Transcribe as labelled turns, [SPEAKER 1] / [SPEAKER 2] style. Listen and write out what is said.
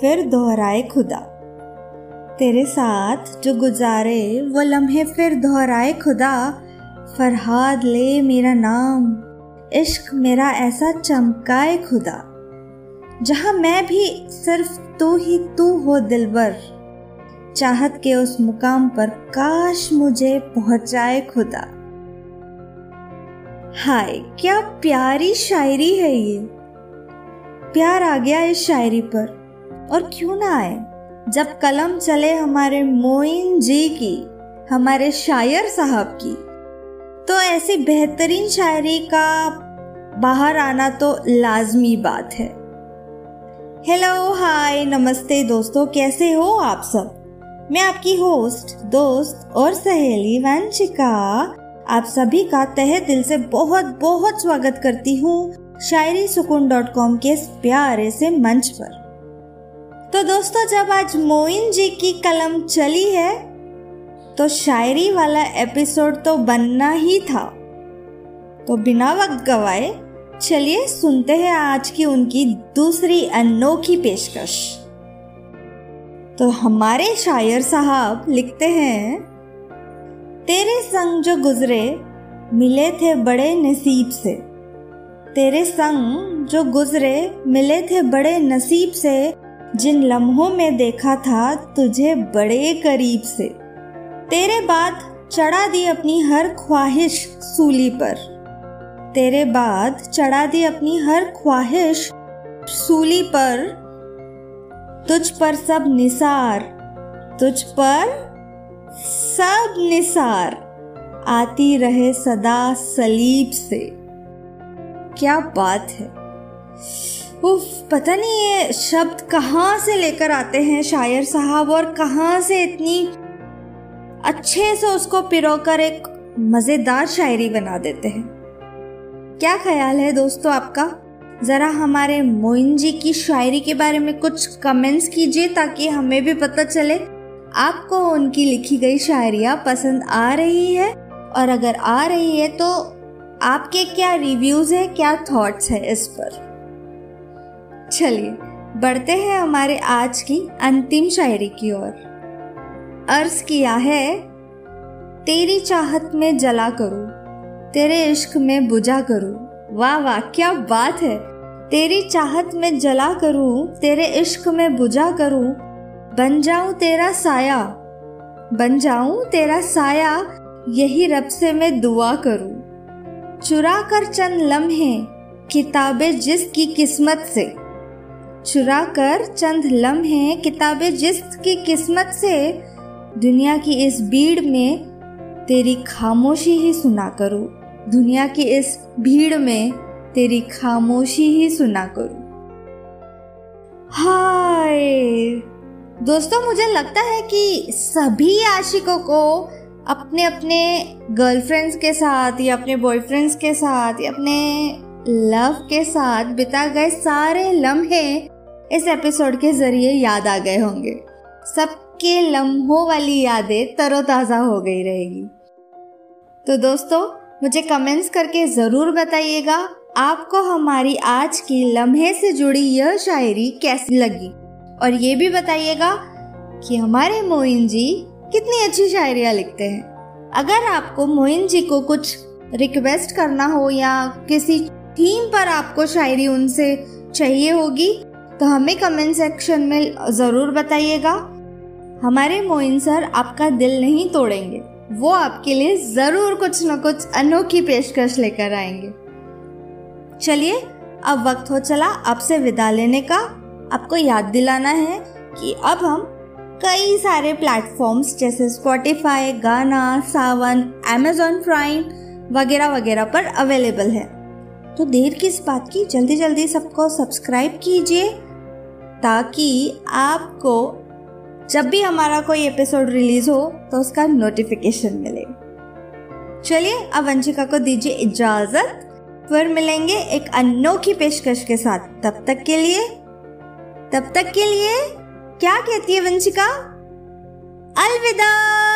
[SPEAKER 1] फिर दोहराए खुदा। तेरे साथ जो गुजारे, वो लम्हे फिर दोहराए खुदा। फरहाद ले मेरा नाम, इश्क मेरा ऐसा चमकाए खुदा। जहाँ मैं भी सिर्फ़ तू ही तू हो दिलबर, चाहत के उस मुकाम पर काश मुझे पहुँचाए खुदा। हाय, क्या प्यारी शायरी है ये। प्यार आ गया इस शायरी पर। और क्यों ना आए? जब कलम चले हमारे मोइन जी की, हमारे शायर साहब की तो ऐसी बेहतरीन शायरी का बाहर आना तो लाजमी बात है। हेलो हाय नमस्ते दोस्तों, कैसे हो आप सब? मैं आपकी होस्ट दोस्त और सहेली वंशिका, आप सभी का तहे दिल से बहुत बहुत स्वागत करती हूँ शायरी सुकून डॉट कॉम के प्यारे से मंच पर। तो दोस्तों, जब आज मोइन जी की कलम चली है तो शायरी वाला एपिसोड तो बनना ही था। तो बिना वक्त गवाए, चलिए सुनते हैं आज की उनकी दूसरी अनोखी पेशकश। तो हमारे शायर साहब लिखते हैं, तेरे संग जो गुजरे, मिले थे बड़े नसीब से। तेरे संग जो गुजरे, मिले थे बड़े नसीब से। जिन लम्हों में देखा था तुझे बड़े करीब से। तेरे बाद चढ़ा दी अपनी हर ख्वाहिश सूली पर। तेरे बाद चढ़ा दी अपनी हर ख्वाहिश सूली पर। तुझ पर सब निसार, तुझ पर सब निसार आती रहे सदा सलीब से। क्या बात है। उफ, पता नहीं ये शब्द कहाँ से लेकर आते हैं शायर साहब और कहाँ से इतनी अच्छे से उसको पिरो कर एक मज़ेदार शायरी बना देते हैं। क्या ख्याल है दोस्तों आपका? ज़रा हमारे मोइन जी की शायरी के बारे में कुछ कमेंट्स कीजिए ताकि हमें भी पता चले। आपको उनकी लिखी गई शायरिया पसंद आ रही है और अगर आ रही है तो आपके क्या रिव्यूज़ है, क्या थॉट्स है इस पर? चलिए, बढ़ते हैं हमारे आज की अंतिम शायरी की ओर। अर्ज़ किया है, तेरी चाहत में जला करूँ, तेरे इश्क में बुझा करूँ। वाह वाह, क्या बात है। तेरी चाहत में जला करूँ, तेरे इश्क में बुझा करूँ। बन जाऊँ तेरा साया, बन जाऊँ तेरा साया, यही रब से मैं दुआ करूँ। चुरा कर चंद लम्हे, किताबें जिसकी किस्मत से। चुरा कर चंद लम्हे किताबें जिसकी किस्मत से दुनिया की इस भीड़ में तेरी खामोशी ही सुना करूँ। दुनिया की इस भीड़ में तेरी खामोशी ही सुना करूँ। हाय। दोस्तों, मुझे लगता है कि सभी आशिकों को अपने अपने गर्लफ्रेंड्स के साथ या अपने बॉयफ्रेंड्स के साथ या अपने लव के साथ बिता गए सारे लम्हे इस एपिसोड के ज़रिए याद आ गए होंगे। सबके लम्हों वाली यादें तरोताज़ा हो गई रहेगी। तो दोस्तों, मुझे कमेंट्स करके ज़रूर बताइएगा, आपको हमारी आज की लम्हे से जुड़ी यह शायरी कैसी लगी? और ये भी बताइएगा कि हमारे मोइन जी कितनी अच्छी शायरियाँ लिखते हैं। अगर आपको मोइन जी को कुछ रिक्वेस्ट करना हो या किसी थीम पर आपको शायरी उनसे चाहिए होगी तो हमें कमेंट सेक्शन में ज़रूर बताइएगा। हमारे मोइन सर आपका दिल नहीं तोड़ेंगे। वो आपके लिए ज़रूर कुछ न कुछ अनोखी पेशकश लेकर आएँगे। चलिए, अब वक्त हो चला आपसे विदा लेने का। आपको याद दिलाना है कि अब हम कई सारे प्लेटफॉर्म्स जैसे स्पॉटिफाई गाना सावन एमेजॉन प्राइम वगैरह वगैरह पर अवेलेबल है। तो देर किस बात की? जल्दी जल्दी सबको सब्सक्राइब कीजिए। ताकि आपको, जब भी हमारा कोई एपिसोड रिलीज़ हो तो उसका नोटिफिकेशन मिले। चलिए, अब वंशिका को दीजिए इजाज़त। फिर मिलेंगे एक अनोखी पेशकश के साथ। तब तक के लिए, तब तक के लिए, क्या कहती है वंशिका? अलविदा!